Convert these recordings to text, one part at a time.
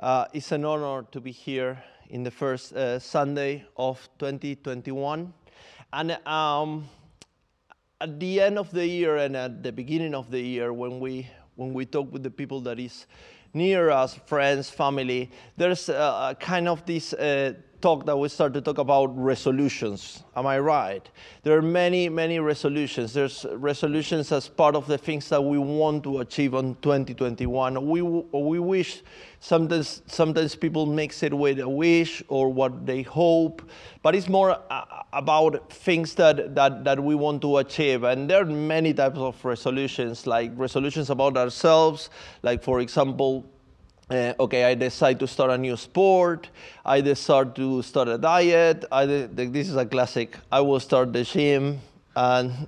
uh, it's an honor to be here in the first uh, Sunday of 2021. And um, at the end of the year and at the beginning of the year, when we when we talk with the people that is near us, friends, family, there's kind of this uh, talk that we start to talk about resolutions. Am I right? There are many, many resolutions. There's resolutions as part of the things that we want to achieve on 2021. We, we wish sometimes, sometimes people mix it with a wish or what they hope, but it's more uh, about things that, that, that we want to achieve. And there are many types of resolutions, like resolutions about ourselves, like, for example, uh, okay, I decide to start a new sport. I decide to start a diet. I de- this is a classic. I will start the gym. And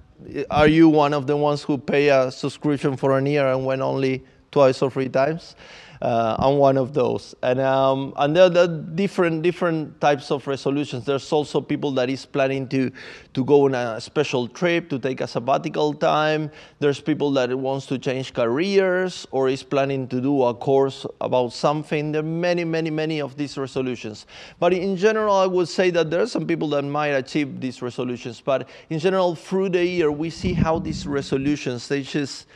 are you one of the ones who pay a subscription for a year and went only twice or three times? Uh, I'm one of those, and um, and there are different different types of resolutions. There's also people that is planning to to go on a special trip to take a sabbatical time. There's people that wants to change careers or is planning to do a course about something. There are many many many of these resolutions. But in general, I would say that there are some people that might achieve these resolutions. But in general, through the year, we see how these resolutions they just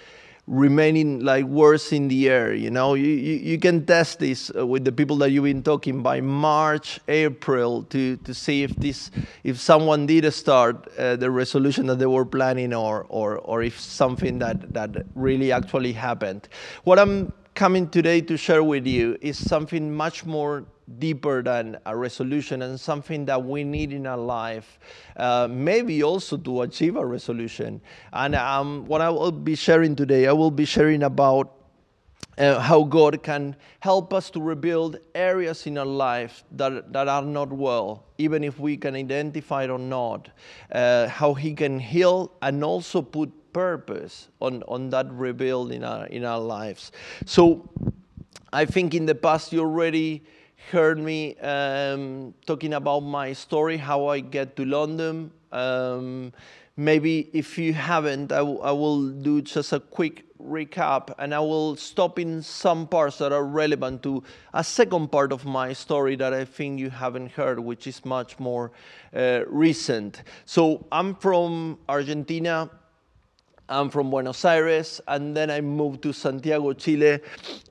remaining like words in the air. You know, you, you, you, can test this uh, with the people that you've been talking by March, April to, to see if this if someone did start uh, the resolution that they were planning or, or or if something that that really actually happened. What I'm coming today to share with you is something much more deeper than a resolution and something that we need in our life, uh, maybe also to achieve a resolution. And um, what I will be sharing today, I will be sharing about uh, how God can help us to rebuild areas in our life that, that are not well, even if we can identify it or not. Uh, how He can heal and also put purpose on, on that rebuild in our, in our lives. So I think in the past you already heard me um, talking about my story, how I get to London. Um, maybe if you haven't, I, will do just a quick recap and I will stop in some parts that are relevant to a second part of my story that I think you haven't heard, which is much more uh, recent. So I'm from Argentina. I'm from Buenos Aires, and then I moved to Santiago, Chile,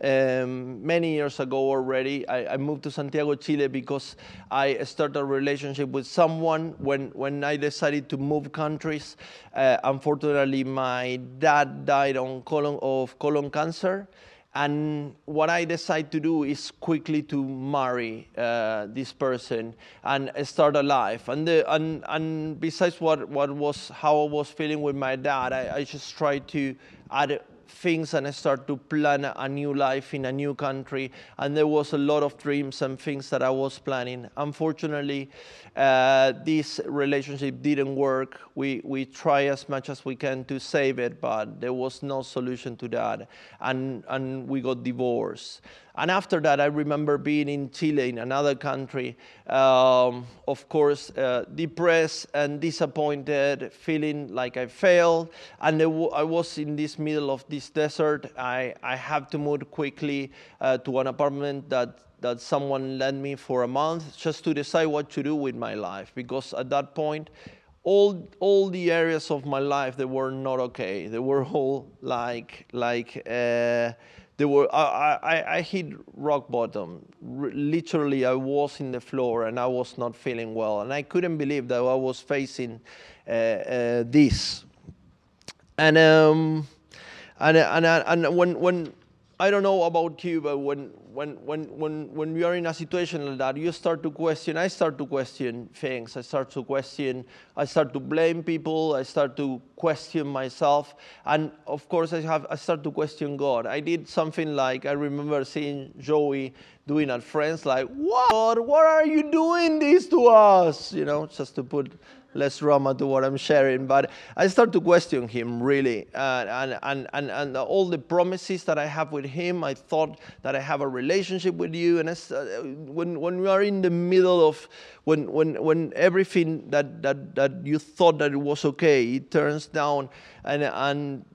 um, many years ago already. I, I, moved to Santiago, Chile, because I started a relationship with someone when, when I decided to move countries. Uh, unfortunately, my dad died on colon, of colon cancer. And what I decide to do is quickly to marry uh, this person and start a life. And, the, and, and besides what, what was how I was feeling with my dad, I, I just tried to add things and I start to plan a new life in a new country. And there was a lot of dreams and things that I was planning. Unfortunately, uh, this relationship didn't work. We, we try as much as we can to save it, but there was no solution to that. And, and we got divorced. And after that, I remember being in Chile, in another country, um, of course, uh, depressed and disappointed, feeling like I failed. And I was in this middle of this desert. I, I had to move quickly uh, to an apartment that that someone lent me for a month just to decide what to do with my life because at that point all all the areas of my life they were not okay they were all like like uh, they were I, I, I hit rock bottom. R- literally i was in the floor and i was not feeling well. And i couldn't believe that i was facing uh, uh, this. And um and and, and when when I don't know about you, but when, when, when, when, when you are in a situation like that, you start to question, I start to question things. I start to question, I start to blame people. I start to question myself. And of course, I, have, I start to question God. I did something like, I remember seeing Joey doing at friends, like, what? What are you doing this to us? You know, just to put less drama to what I'm sharing. But I start to question him really, uh, and, and, and, all the promises that I have with him. I thought that I have a relationship with you, and uh, when when we are in the middle of when when when everything that that that you thought that it was okay, it turns down, and and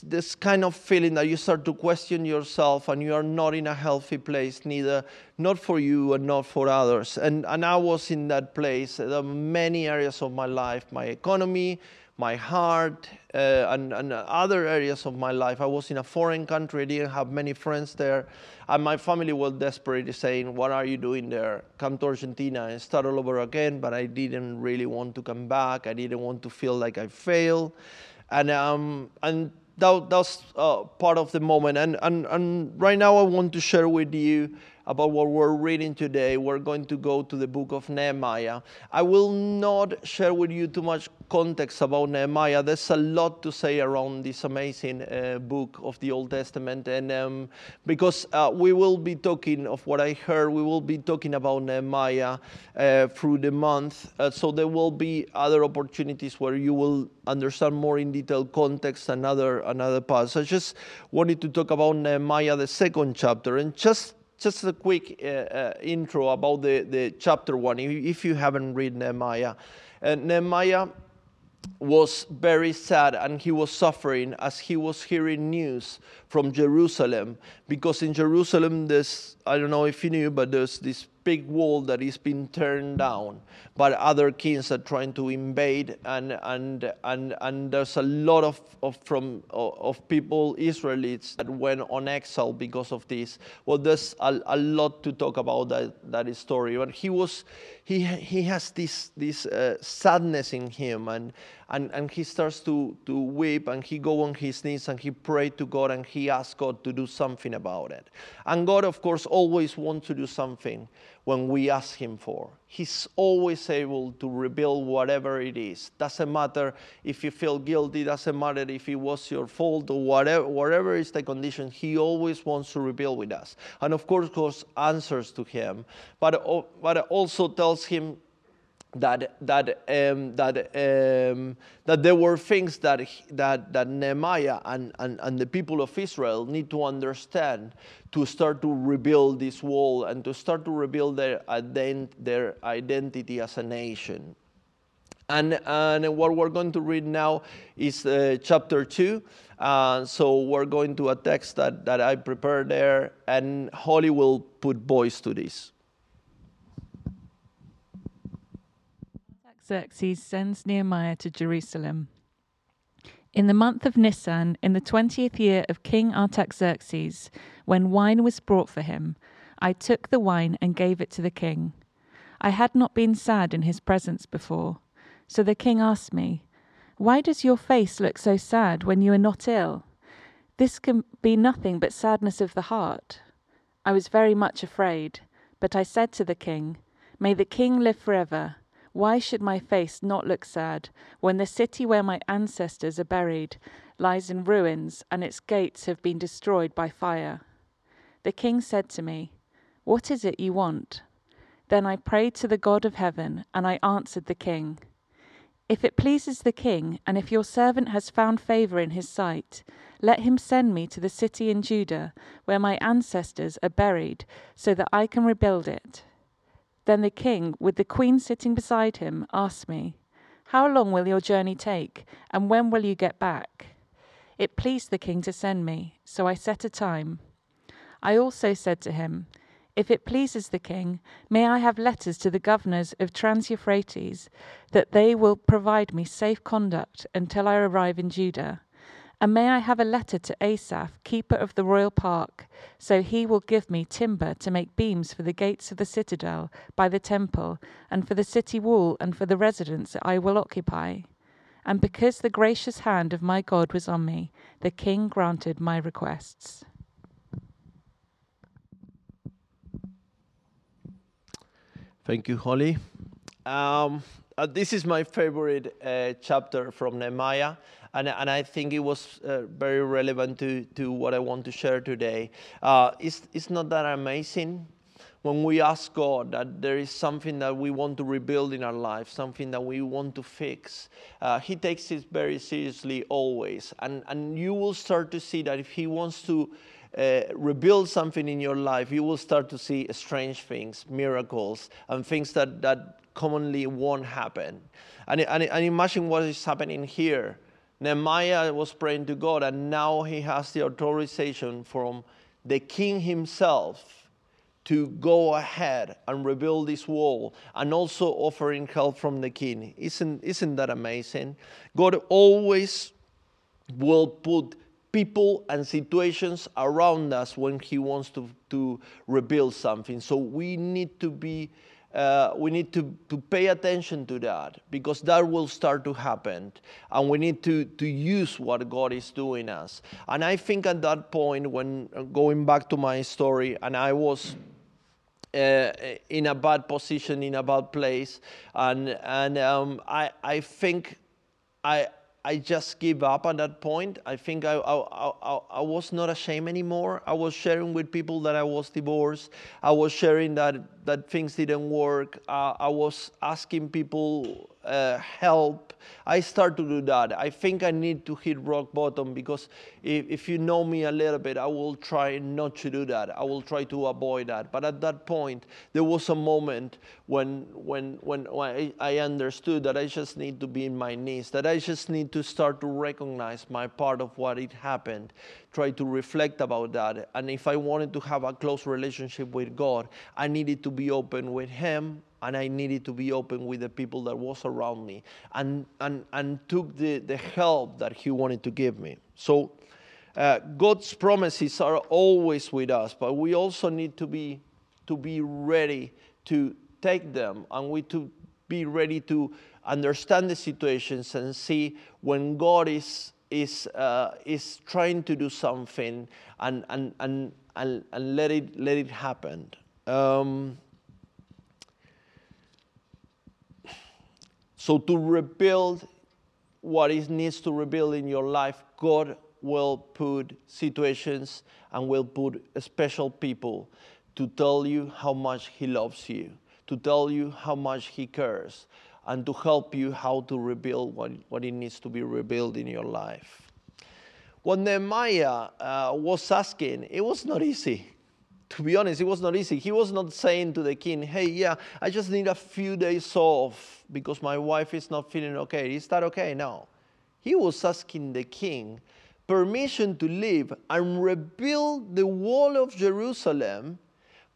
this kind of feeling that you start to question yourself and you are not in a healthy place, neither not for you and not for others. And, and I was in that place. There are many areas of my life, my economy, my heart, uh, and, and other areas of my life. I was in a foreign country, I didn't have many friends there. And my family was desperately saying, What are you doing there? Come to Argentina and start all over again. But I didn't really want to come back. I didn't want to feel like I failed. And, um, and that, that's uh, part of the moment. And, and, and right now, I want to share with you about what we're reading today. We're going to go to the book of Nehemiah. I will not share with you too much context about Nehemiah. There's a lot to say around this amazing uh, book of the Old Testament. And um, because uh, we will be talking of what I heard, we will be talking about Nehemiah uh, through the month. Uh, so there will be other opportunities where you will understand more in detail context and other, another parts. I just wanted to talk about Nehemiah, the second chapter. And just just a quick uh, uh, intro about the, the chapter one, if you haven't read Nehemiah. Uh, Nehemiah was very sad and he was suffering as he was hearing news from Jerusalem because in Jerusalem there's I don't know if you knew but there's this big wall that is being turned down but other kings are trying to invade and and and and there's a lot of, of from of people Israelites that went on exile because of this. Well there's a, a lot to talk about that that story. But he was he he has this this uh, sadness in him and and and he starts to to weep and he go on his knees and he pray to God and he asked God to do something about it and God of course always wants to do something when we ask Him for. He's always able to rebuild whatever it is. Doesn't matter if you feel guilty, doesn't matter if it was your fault or whatever, whatever is the condition, He always wants to rebuild with us. And of course, god answers to Him, but, but also tells Him that that um, that um, that there were things that that that Nehemiah and, and, and the people of Israel need to understand to start to rebuild this wall and to start to rebuild their ident- their identity as a nation. And, and what we're going to read now is uh, chapter 2. Uh, so we're going to a text that, that I prepared there, and Holly will put voice to this. Xerxes sends Nehemiah to Jerusalem. In the month of Nisan, in the twentieth year of King Artaxerxes, when wine was brought for him, I took the wine and gave it to the king. I had not been sad in his presence before. So the king asked me, Why does your face look so sad when you are not ill? This can be nothing but sadness of the heart. I was very much afraid, but I said to the king, May the king live forever. Why should my face not look sad when the city where my ancestors are buried lies in ruins and its gates have been destroyed by fire? The king said to me, What is it you want? Then I prayed to the God of heaven, and I answered the king, If it pleases the king, and if your servant has found favor in his sight, let him send me to the city in Judah where my ancestors are buried, so that I can rebuild it. Then the king, with the queen sitting beside him, asked me, How long will your journey take, and when will you get back? It pleased the king to send me, so I set a time. I also said to him, If it pleases the king, may I have letters to the governors of Trans Euphrates, that they will provide me safe conduct until I arrive in Judah and may I have a letter to Asaph, keeper of the royal park, so he will give me timber to make beams for the gates of the citadel by the temple, and for the city wall, and for the residence that I will occupy. And because the gracious hand of my God was on me, the king granted my requests. Thank you, Holly. Um, uh, this is my favorite uh, chapter from Nehemiah, and, and I think it was uh, very relevant to, to what I want to share today. Uh, it's, it's not that amazing when we ask God that there is something that we want to rebuild in our life, something that we want to fix, uh, He takes it very seriously always. And, and you will start to see that if He wants to uh, rebuild something in your life, you will start to see strange things, miracles, and things that, that commonly won't happen. And, and, and imagine what is happening here. Nehemiah was praying to God, and now he has the authorization from the king himself to go ahead and rebuild this wall and also offering help from the king. Isn't, isn't that amazing? God always will put people and situations around us when he wants to, to rebuild something. So we need to be uh, we need to, to pay attention to that because that will start to happen. And we need to, to use what God is doing us. And I think at that point, when uh, going back to my story, and I was uh, in a bad position, in a bad place, and and um, I I think I. I just give up at that point. I think I, I, I, I, was not ashamed anymore. I was sharing with people that I was divorced. I was sharing that, that things didn't work. Uh, I was asking people uh, help. I start to do that. I think I need to hit rock bottom because if, if you know me a little bit, I will try not to do that. I will try to avoid that. But at that point, there was a moment when, when, when, I, I understood that I just need to be in my knees, that I just need to start to recognize my part of what it happened, try to reflect about that. And if I wanted to have a close relationship with God, I needed to be open with Him and I needed to be open with the people that was around me and, and, and took the, the help that he wanted to give me. So uh, God's promises are always with us, but we also need to be, to be ready to take them and we to be ready to understand the situations and see when God is, is, uh, is trying to do something and, and, and, and, and let, it, let it happen. Um, So to rebuild what it needs to rebuild in your life, God will put situations and will put special people to tell you how much He loves you, to tell you how much He cares, and to help you how to rebuild what, what it needs to be rebuilt in your life. What Nehemiah uh, was asking, it was not easy to be honest, it was not easy. He was not saying to the king, hey, yeah, I just need a few days off because my wife is not feeling okay. Is that okay? No. He was asking the king permission to leave and rebuild the wall of Jerusalem,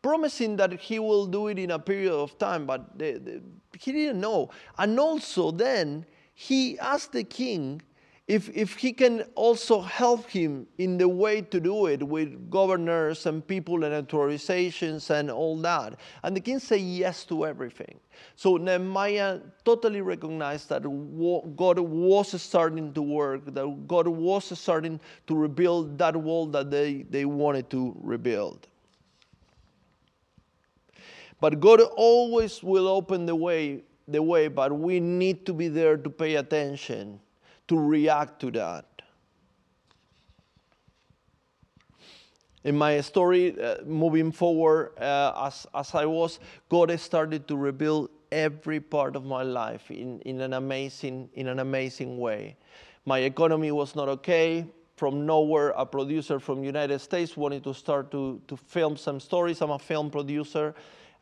promising that he will do it in a period of time, but he didn't know. And also, then he asked the king if, if he can also help him in the way to do it with governors and people and authorizations and all that. And the king said yes to everything. So Nehemiah totally recognized that God was starting to work, that God was starting to rebuild that wall that they, they wanted to rebuild. But God always will open the way, the way, but we need to be there to pay attention to react to that. In my story, uh, moving forward, uh, as, as I was, God started to rebuild every part of my life in, in, an amazing, in an amazing way. My economy was not okay. From nowhere, a producer from United States wanted to start to, to film some stories. I'm a film producer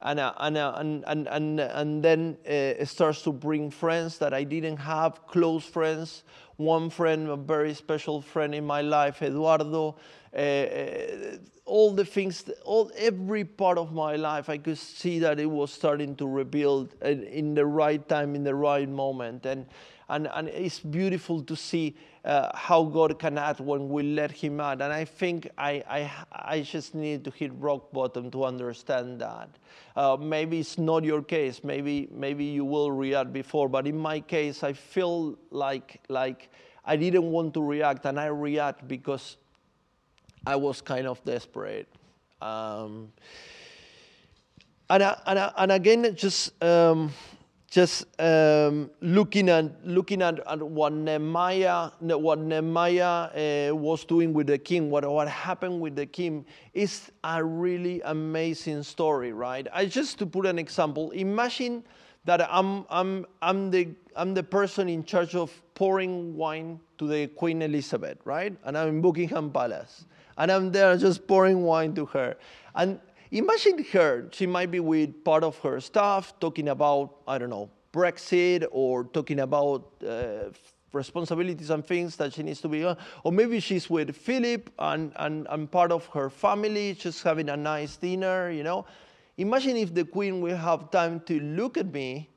and, uh, and, uh, and, and, and, and then uh, it starts to bring friends that I didn't have, close friends. One friend, a very special friend in my life, Eduardo. Uh, uh, all the things, all every part of my life, I could see that it was starting to rebuild in the right time, in the right moment, and and, and it's beautiful to see uh, how God can act when we let Him act. And I think I, I, I just need to hit rock bottom to understand that. Uh, maybe it's not your case. Maybe, maybe you will react before. But in my case, I feel like, like I didn't want to react, and I react because I was kind of desperate. Um, and, uh, and, uh, and again, just um, just um, looking at looking at, at what Nehemiah what Nehemiah uh, was doing with the king, what what happened with the king is a really amazing story, right? I just to put an example. Imagine that I'm I'm I'm the I'm the person in charge of pouring wine to the Queen Elizabeth, right? And I'm in Buckingham Palace, and I'm there just pouring wine to her, and Imagine her, she might be with part of her staff talking about, I don't know, Brexit or talking about uh, responsibilities and things that she needs to be on. Or maybe she's with Philip and, and, and part of her family, just having a nice dinner, you know. Imagine if the queen will have time to look at me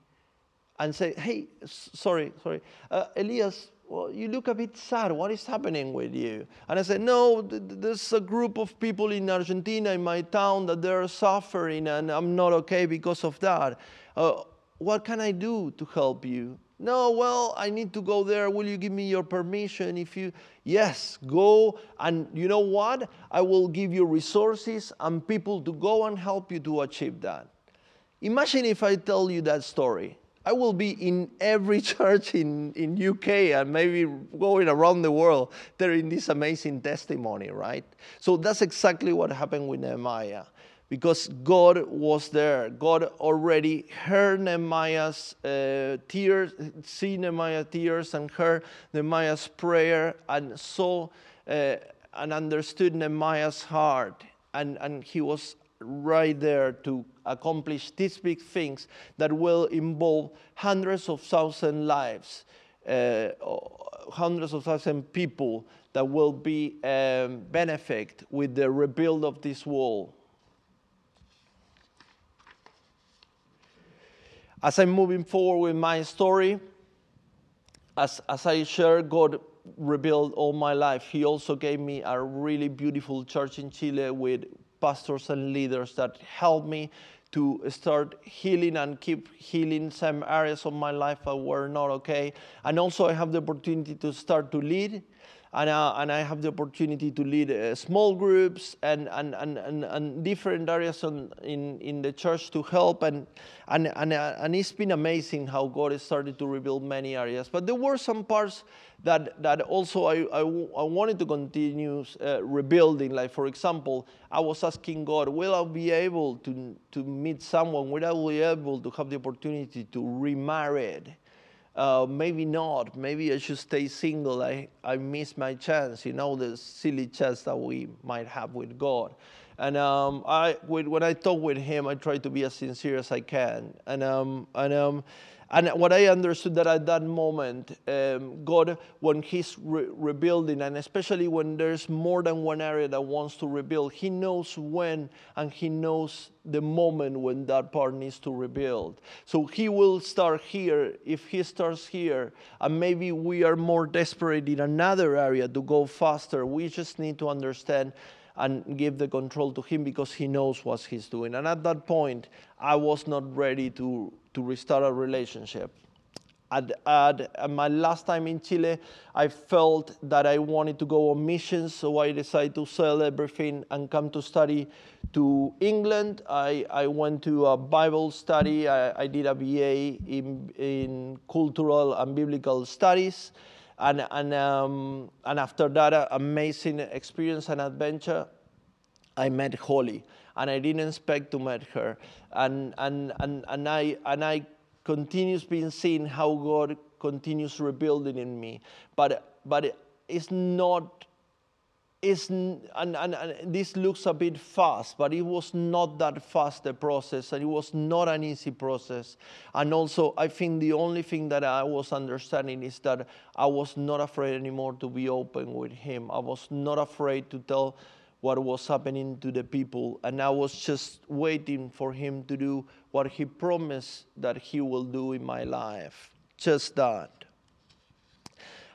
and say, hey, sorry, sorry, uh, Elias, well, you look a bit sad. What is happening with you? And I said, no, there's a group of people in Argentina, in my town, that they're suffering, and I'm not okay because of that. Uh, what can I do to help you? No, well, I need to go there. Will you give me your permission? If you, yes, go. And you know what? I will give you resources and people to go and help you to achieve that. Imagine if I tell you that story. I will be in every church in, in UK and maybe going around the world telling this amazing testimony, right? So that's exactly what happened with Nehemiah. Because God was there. God already heard Nehemiah's uh, tears, see Nehemiah's tears and heard Nehemiah's prayer and saw uh, and understood Nehemiah's heart. And, and he was right there to accomplish these big things that will involve hundreds of thousand lives, uh, hundreds of thousand people that will be um, benefit with the rebuild of this wall. As I'm moving forward with my story, as, as I share, God rebuilt all my life. He also gave me a really beautiful church in Chile with pastors and leaders that helped me to start healing and keep healing some areas of my life that were not okay. And also, I have the opportunity to start to lead. And, and I have the opportunity to lead uh, small groups and, and, and, and, and different areas on, in, in the church to help. And, and, and, uh, and it's been amazing how God has started to rebuild many areas. But there were some parts that, that also I, I, I wanted to continue uh, rebuilding. Like, for example, I was asking God, will I be able to, to meet someone? Will I be able to have the opportunity to remarry? Uh, maybe not. Maybe I should stay single. I, I miss my chance, you know, the silly chance that we might have with God. And um, I, when I talk with him, I try to be as sincere as I can. And, um, and um, and what I understood that at that moment, um, God, when He's re- rebuilding, and especially when there's more than one area that wants to rebuild, He knows when and He knows the moment when that part needs to rebuild. So He will start here. If He starts here, and maybe we are more desperate in another area to go faster, we just need to understand and give the control to him because he knows what he's doing. And at that point, I was not ready to to restart a relationship. At, at, my last time in Chile, I felt that I wanted to go on missions, so I decided to sell everything and come to study to England. I, I went to a Bible study. I, I did a BA in, in cultural and biblical studies. And, and, um, and after that amazing experience and adventure, I met Holly and I didn't expect to meet her. And, and, and, and, I, and I continues being seeing how God continues rebuilding in me. But, but it's not, it's, and, and, and this looks a bit fast, but it was not that fast a process, and it was not an easy process. And also, I think the only thing that I was understanding is that I was not afraid anymore to be open with Him. I was not afraid to tell what was happening to the people, and I was just waiting for him to do what he promised that he will do in my life. Just that.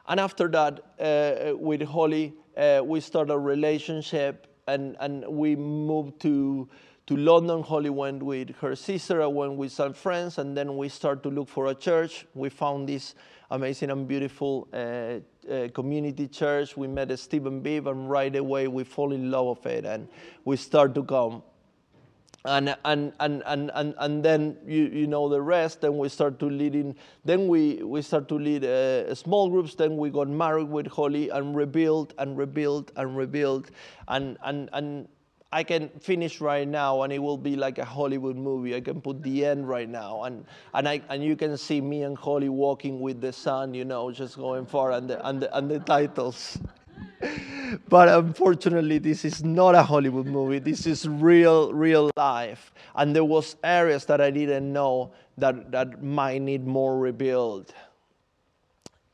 And after that, uh, with Holly, uh, we started a relationship, and, and we moved to to London. Holly went with her sister. I went with some friends, and then we started to look for a church. We found this amazing and beautiful uh, uh, community church. We met Stephen Beebe, and right away we fall in love with it, and we start to come. and and and and and, and then you, you know the rest then we start to lead in then we we start to lead uh, small groups then we got married with holly and rebuilt and rebuilt and rebuilt. and and and I can finish right now and it will be like a Hollywood movie. I can put the end right now and, and, I, and you can see me and Holly walking with the sun, you know, just going far and the, and the, and the titles. but unfortunately, this is not a Hollywood movie. This is real, real life. And there was areas that I didn't know that, that might need more rebuild.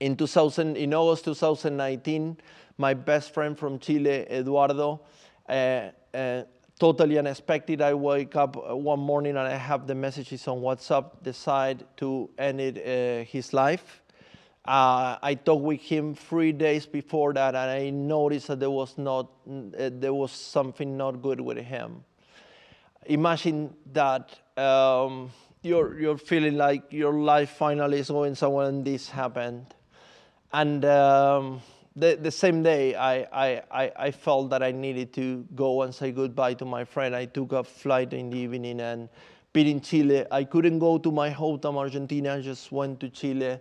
In, 2000, in August 2019, my best friend from Chile, Eduardo, uh, uh, totally unexpected. I wake up uh, one morning and I have the messages on WhatsApp, decide to end it, uh, his life. Uh, I talked with him three days before that, and I noticed that there was not uh, there was something not good with him. Imagine that um, you're you're feeling like your life finally is going somewhere, and this happened, and. Um, the, the same day, I, I, I felt that I needed to go and say goodbye to my friend. I took a flight in the evening and being in Chile. I couldn't go to my hometown, Argentina. I just went to Chile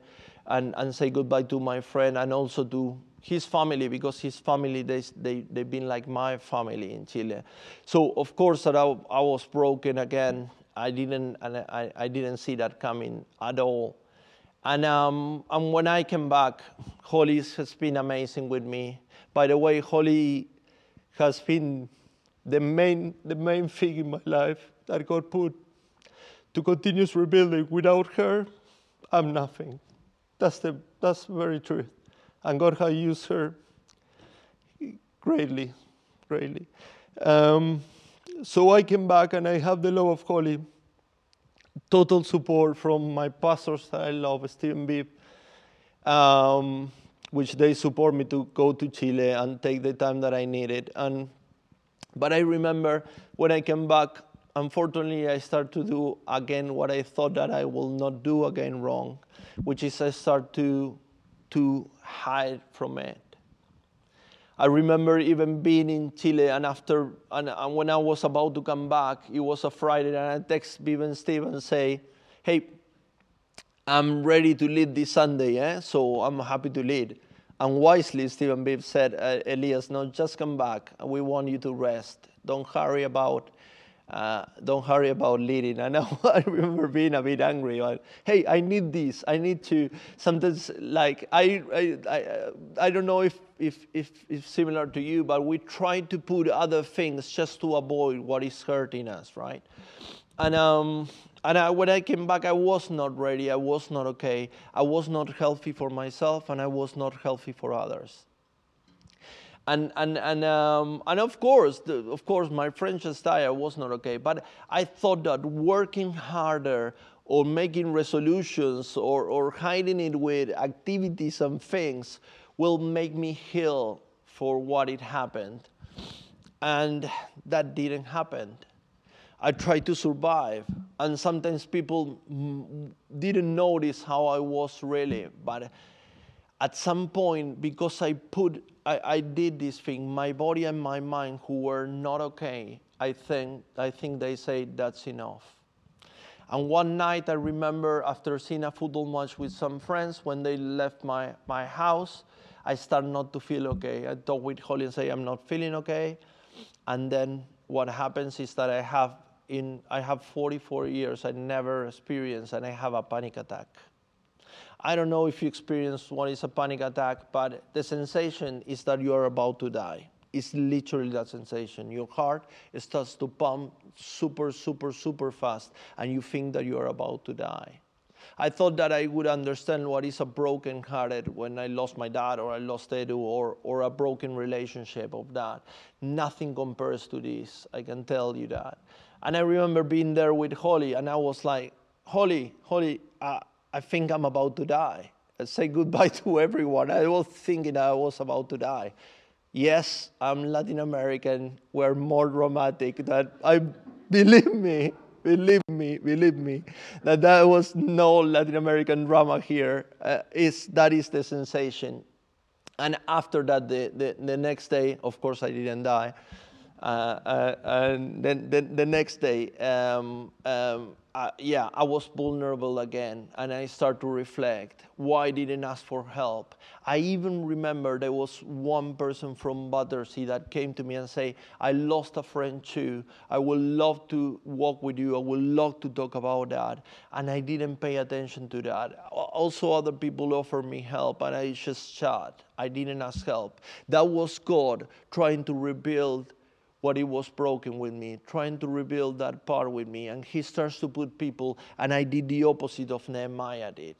and, and say goodbye to my friend and also to his family because his family, they, they, they've been like my family in Chile. So, of course, that I, I was broken again. I didn't, and I, I didn't see that coming at all. And, um, and when I came back, Holly has been amazing with me. By the way, Holly has been the main, the main thing in my life that God put to continuous rebuilding. Without her, I'm nothing. That's the that's very true. And God has used her greatly, greatly. Um, so I came back and I have the love of Holly total support from my pastors I love, Stephen Bibb, um, which they support me to go to Chile and take the time that I needed. And, but I remember when I came back, unfortunately, I started to do again what I thought that I will not do again wrong, which is I start to, to hide from it. I remember even being in Chile, and after, and, and when I was about to come back, it was a Friday, and I text and Steve say, "Hey, I'm ready to lead this Sunday, eh? so I'm happy to lead." And wisely, Stephen Bibb said, Elias, no, just come back. We want you to rest. Don't hurry about uh, don't hurry about leading. I know I remember being a bit angry. Hey, I need this. I need to. Sometimes, like I, I, I, I don't know if, if, if, if similar to you, but we try to put other things just to avoid what is hurting us, right? And um, and I, when I came back, I was not ready. I was not okay. I was not healthy for myself, and I was not healthy for others and and and um, and of course, the, of course, my French style was not okay. But I thought that working harder or making resolutions or or hiding it with activities and things will make me heal for what it happened, and that didn't happen. I tried to survive, and sometimes people didn't notice how I was really, but at some point, because I put, I, I did this thing, my body and my mind who were not okay, I think, I think they say that's enough. And one night I remember after seeing a football match with some friends, when they left my, my house, I started not to feel okay. I talk with Holly and say, I'm not feeling okay. And then what happens is that I have in I have 44 years, I never experienced and I have a panic attack. I don't know if you experience what is a panic attack, but the sensation is that you are about to die. It's literally that sensation. Your heart starts to pump super, super, super fast, and you think that you are about to die. I thought that I would understand what is a broken hearted when I lost my dad or I lost Edu or, or a broken relationship of that. Nothing compares to this, I can tell you that. And I remember being there with Holly, and I was like, Holly, Holly, uh, I think I'm about to die. I say goodbye to everyone. I was thinking I was about to die. Yes, I'm Latin American. We're more dramatic. That I believe me, believe me, believe me, that there was no Latin American drama here. Uh, is that is the sensation. And after that, the, the, the next day, of course, I didn't die. Uh, uh, and then, then the next day, um, um, uh, yeah, I was vulnerable again, and I start to reflect. Why I didn't ask for help? I even remember there was one person from Battersea that came to me and say, "I lost a friend too. I would love to walk with you. I would love to talk about that." And I didn't pay attention to that. Also, other people offered me help, and I just shut. I didn't ask help. That was God trying to rebuild what it was broken with me, trying to rebuild that part with me. And he starts to put people, and I did the opposite of Nehemiah did.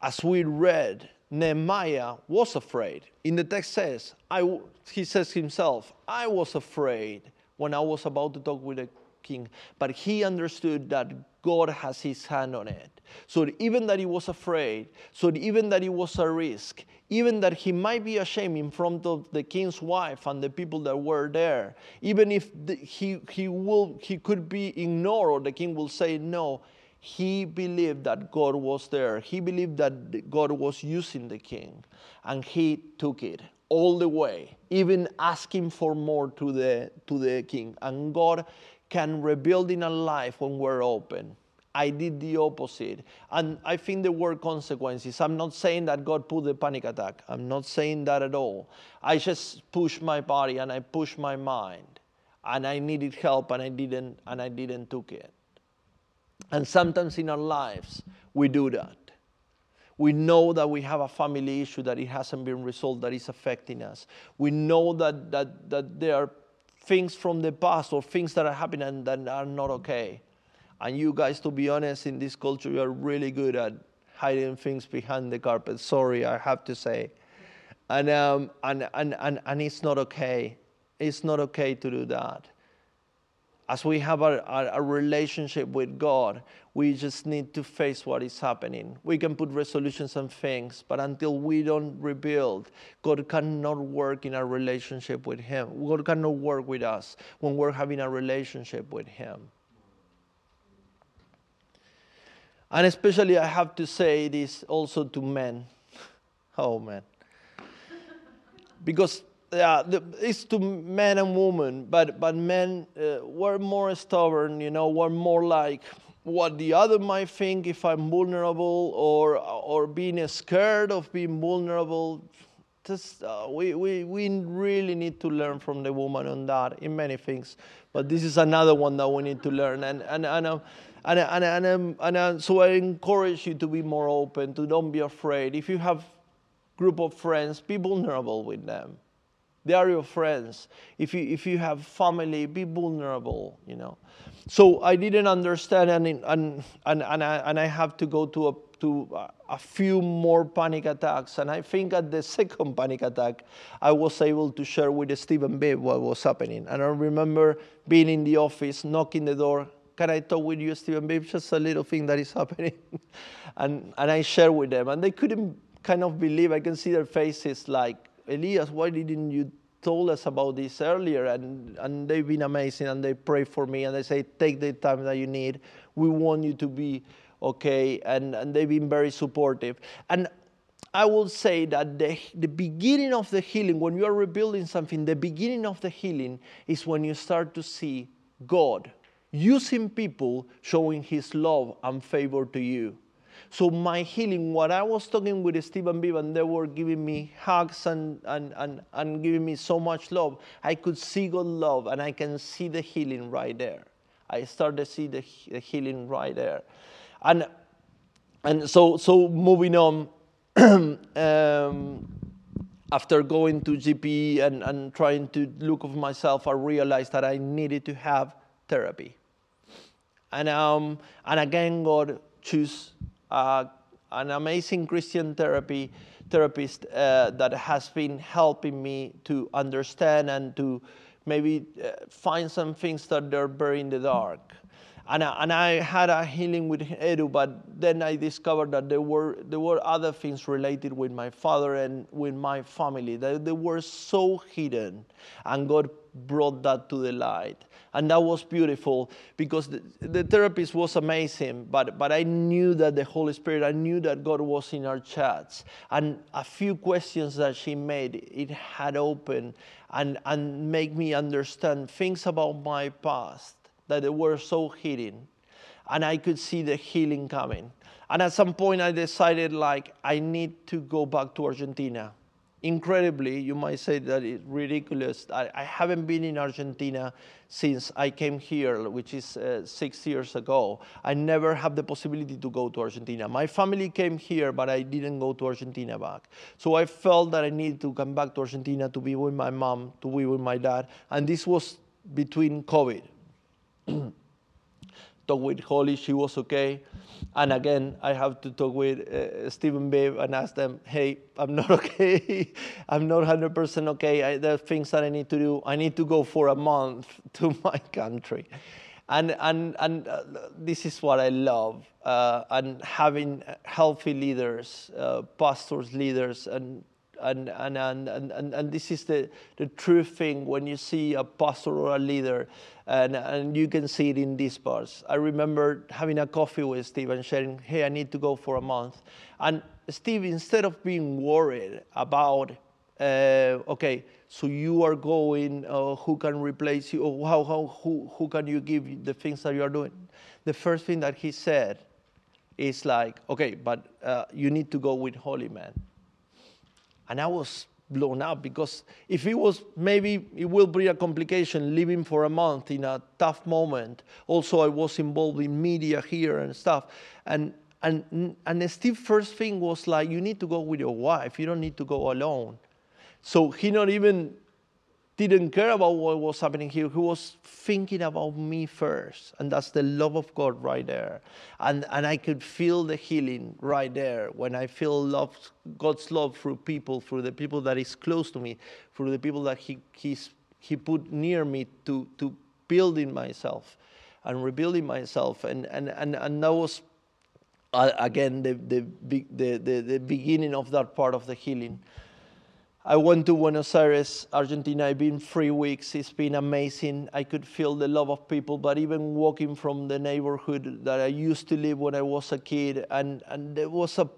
As we read, Nehemiah was afraid. In the text says, I, he says himself, I was afraid when I was about to talk with the king, but he understood that God has his hand on it. So even that he was afraid, so even that it was a risk, even that he might be ashamed in front of the king's wife and the people that were there, even if the, he, he, will, he could be ignored or the king will say no, he believed that God was there. He believed that God was using the king, and he took it all the way, even asking for more to the, to the king. And God can rebuild in a life when we're open. I did the opposite. And I think the word consequences, I'm not saying that God put the panic attack. I'm not saying that at all. I just pushed my body and I pushed my mind. And I needed help and I didn't and I didn't took it. And sometimes in our lives we do that. We know that we have a family issue that it hasn't been resolved that is affecting us. We know that that, that there are things from the past or things that are happening that are not okay and you guys, to be honest, in this culture, you are really good at hiding things behind the carpet. Sorry, I have to say. And, um, and, and, and, and it's not okay. It's not okay to do that. As we have a, a, a relationship with God, we just need to face what is happening. We can put resolutions and things, but until we don't rebuild, God cannot work in our relationship with Him. God cannot work with us when we're having a relationship with Him. And especially, I have to say this also to men. Oh, man. Because yeah, the, it's to men and women, but, but men uh, were more stubborn, you know, were more like what the other might think if I'm vulnerable or, or being scared of being vulnerable. Just, uh, we, we, we really need to learn from the woman on that in many things. But this is another one that we need to learn. And, and, and uh, and, and, and, and so I encourage you to be more open, to don't be afraid. If you have group of friends, be vulnerable with them. They are your friends. If you, if you have family, be vulnerable, you know. So I didn't understand, and, and, and, and, I, and I have to go to, a, to a few more panic attacks. And I think at the second panic attack, I was able to share with Stephen Bibb what was happening. And I remember being in the office, knocking the door, can I talk with you, Stephen? Maybe just a little thing that is happening. and, and I share with them. And they couldn't kind of believe. I can see their faces like, Elias, why didn't you told us about this earlier? And, and they've been amazing. And they pray for me. And they say, take the time that you need. We want you to be okay. And, and they've been very supportive. And I will say that the, the beginning of the healing, when you are rebuilding something, the beginning of the healing is when you start to see God using people showing his love and favor to you. So my healing, what I was talking with Stephen and they were giving me hugs and, and, and, and giving me so much love, I could see God love and I can see the healing right there. I started to see the, the healing right there. And, and so, so moving on, um, after going to GP and, and trying to look of myself, I realized that I needed to have therapy. And, um, and again, God chose uh, an amazing Christian therapy therapist uh, that has been helping me to understand and to maybe uh, find some things that are very in the dark. And I, and I had a healing with Edu, but then I discovered that there were, there were other things related with my father and with my family. They, they were so hidden, and God brought that to the light. And that was beautiful because the, the therapist was amazing, but, but I knew that the Holy Spirit, I knew that God was in our chats. And a few questions that she made, it had opened and, and make me understand things about my past that were so hidden. And I could see the healing coming. And at some point, I decided, like, I need to go back to Argentina. Incredibly, you might say that it's ridiculous. I, I haven't been in Argentina since I came here, which is uh, six years ago. I never had the possibility to go to Argentina. My family came here, but I didn't go to Argentina back. So I felt that I needed to come back to Argentina to be with my mom, to be with my dad. And this was between COVID. talk with Holly, she was okay. And again, I have to talk with uh, Stephen Bibb and ask them, hey, I'm not okay. I'm not 100% okay. I, there are things that I need to do. I need to go for a month to my country. And, and, and uh, this is what I love. Uh, and having healthy leaders, uh, pastors, leaders, and and, and, and, and, and this is the, the true thing when you see a pastor or a leader, and, and you can see it in these parts. I remember having a coffee with Steve and sharing, hey, I need to go for a month. And Steve, instead of being worried about, uh, okay, so you are going, uh, who can replace you, or how, how, who, who can you give the things that you are doing? The first thing that he said is like, okay, but uh, you need to go with holy men and I was blown up because if it was maybe it will bring a complication living for a month in a tough moment. Also, I was involved in media here and stuff. And and and Steve's first thing was like, you need to go with your wife. You don't need to go alone. So he not even didn't care about what was happening here. He was thinking about me first. And that's the love of God right there. And, and I could feel the healing right there when I feel love, God's love through people, through the people that is close to me, through the people that He, he's, he put near me to, to building myself and rebuilding myself. And, and, and, and that was, uh, again, the, the, the, the, the beginning of that part of the healing. I went to Buenos Aires, Argentina. I've been three weeks. It's been amazing. I could feel the love of people, but even walking from the neighborhood that I used to live when I was a kid, and, and there was a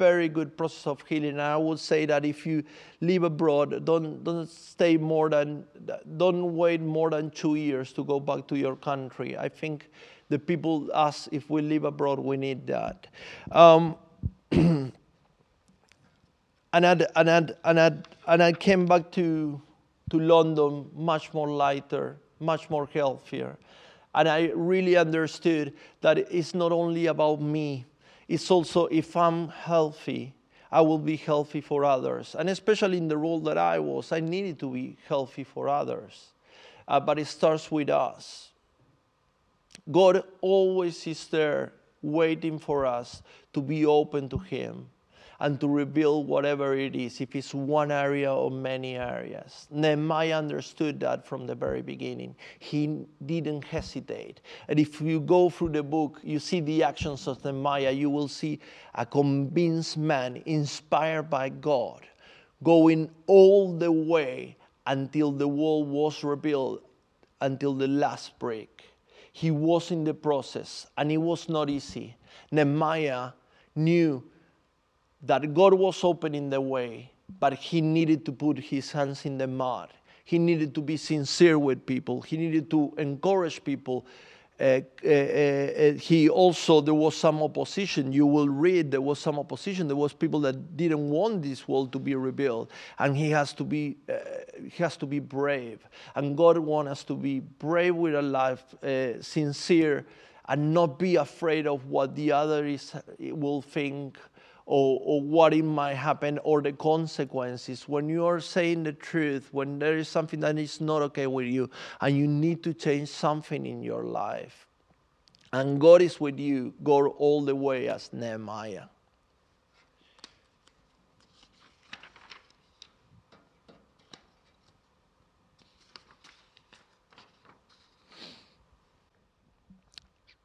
very good process of healing. And I would say that if you live abroad, don't, don't stay more than, don't wait more than two years to go back to your country. I think the people ask if we live abroad, we need that. Um, and I'd, and I'd, and I'd, and I came back to, to London much more lighter, much more healthier. And I really understood that it's not only about me, it's also if I'm healthy, I will be healthy for others. And especially in the role that I was, I needed to be healthy for others. Uh, but it starts with us. God always is there waiting for us to be open to Him and to rebuild whatever it is, if it's one area or many areas. Nehemiah understood that from the very beginning. He didn't hesitate. And if you go through the book, you see the actions of Nehemiah, you will see a convinced man inspired by God going all the way until the wall was rebuilt, until the last brick. He was in the process, and it was not easy. Nehemiah knew that God was opening the way, but he needed to put his hands in the mud. He needed to be sincere with people. He needed to encourage people. Uh, uh, uh, he also there was some opposition you will read there was some opposition there was people that didn't want this wall to be rebuilt and he has to be uh, he has to be brave and god wants us to be brave with our life uh, sincere and not be afraid of what the other is will think or, or what it might happen or the consequences. When you are saying the truth, when there is something that is not okay with you and you need to change something in your life, and God is with you, go all the way as Nehemiah.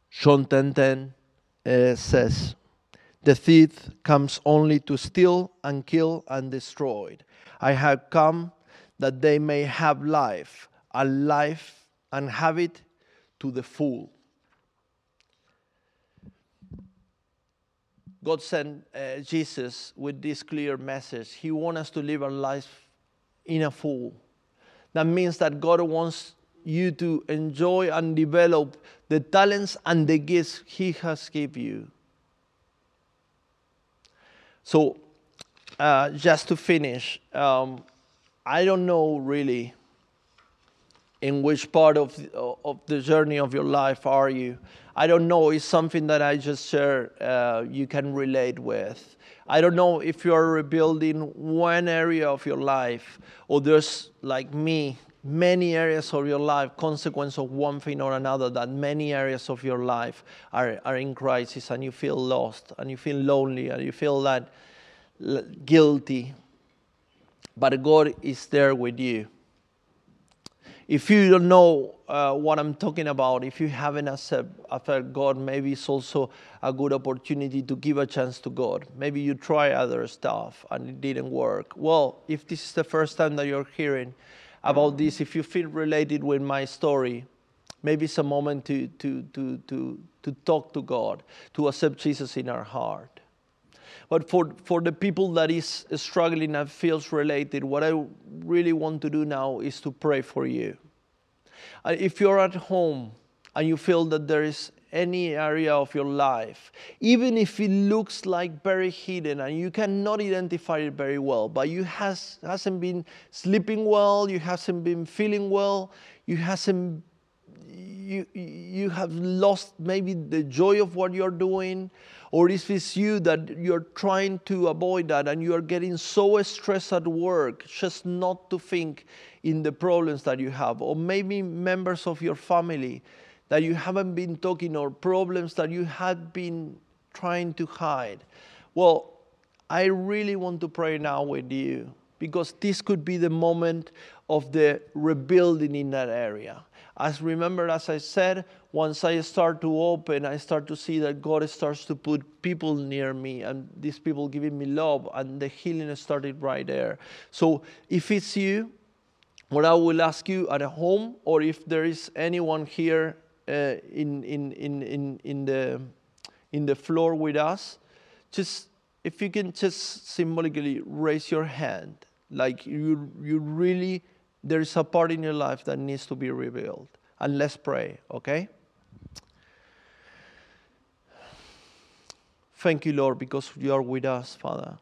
John 10:10 uh, says, "The thief comes only to steal and kill and destroy. I have come that they may have life, and life and have it to the full." God sent uh, Jesus with this clear message. He wants us to live our life in a full. That means that God wants you to enjoy and develop the talents and the gifts He has given you. So, uh, just to finish, um, I don't know really in which part of the, of the journey of your life are you. I don't know. It's something that I just share. Uh, you can relate with. I don't know if you are rebuilding one area of your life, or there's like me, many areas of your life, consequence of one thing or another. That many areas of your life are are in crisis, and you feel lost, and you feel lonely, and you feel that guilty. But God is there with you if you don't know uh, what I'm talking about, if you haven't accepted God, maybe it's also a good opportunity to give a chance to God. Maybe you try other stuff and it didn't work. Well, if this is the first time that you're hearing about this, if you feel related with my story, maybe it's a moment to, to, to, to, to talk to God, to accept Jesus in our heart. But for, for the people that is struggling and feels related, what I really want to do now is to pray for you. If you're at home and you feel that there is any area of your life, even if it looks like very hidden and you cannot identify it very well, but you has, hasn't been sleeping well, you hasn't been feeling well, you hasn't you, you have lost maybe the joy of what you're doing, or if it's you that you're trying to avoid that and you're getting so stressed at work just not to think in the problems that you have, or maybe members of your family that you haven't been talking, or problems that you had been trying to hide. Well, I really want to pray now with you because this could be the moment of the rebuilding in that area. As remember, as I said, once I start to open, I start to see that God starts to put people near me and these people giving me love, and the healing started right there. So if it's you, what I will ask you at home, or if there is anyone here Uh, in, in, in, in, in, the, in the floor with us, just if you can just symbolically raise your hand, like you, you really there is a part in your life that needs to be revealed. And let's pray, okay? Thank you, Lord, because you are with us, Father.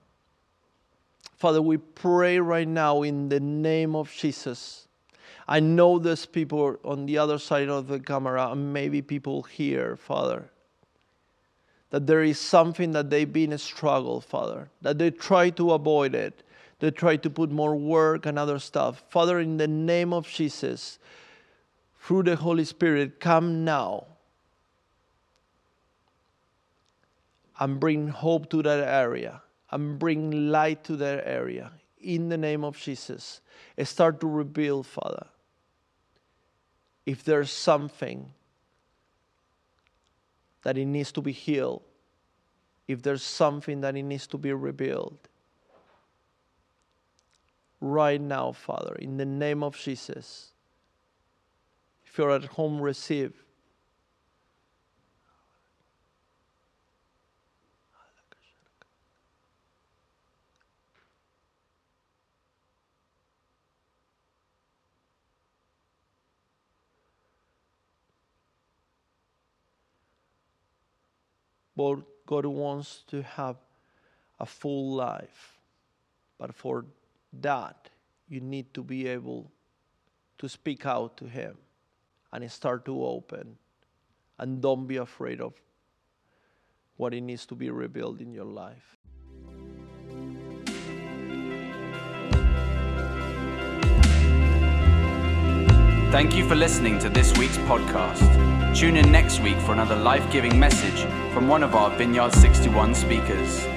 Father, we pray right now in the name of Jesus. I know there's people on the other side of the camera, and maybe people here, Father, that there is something that they've been a struggle, Father, that they try to avoid it they try to put more work and other stuff. Father, in the name of Jesus, through the Holy Spirit, come now and bring hope to that area and bring light to that area. In the name of Jesus, start to rebuild, Father. If there's something that it needs to be healed, if there's something that it needs to be rebuilt, right now, Father, in the name of Jesus. If you're at home, receive. But God wants to have a full life, but for that you need to be able to speak out to Him and start to open. And don't be afraid of what it needs to be rebuilt in your life. Thank you for listening to this week's podcast. Tune in next week for another life giving message from one of our Vineyard 61 speakers.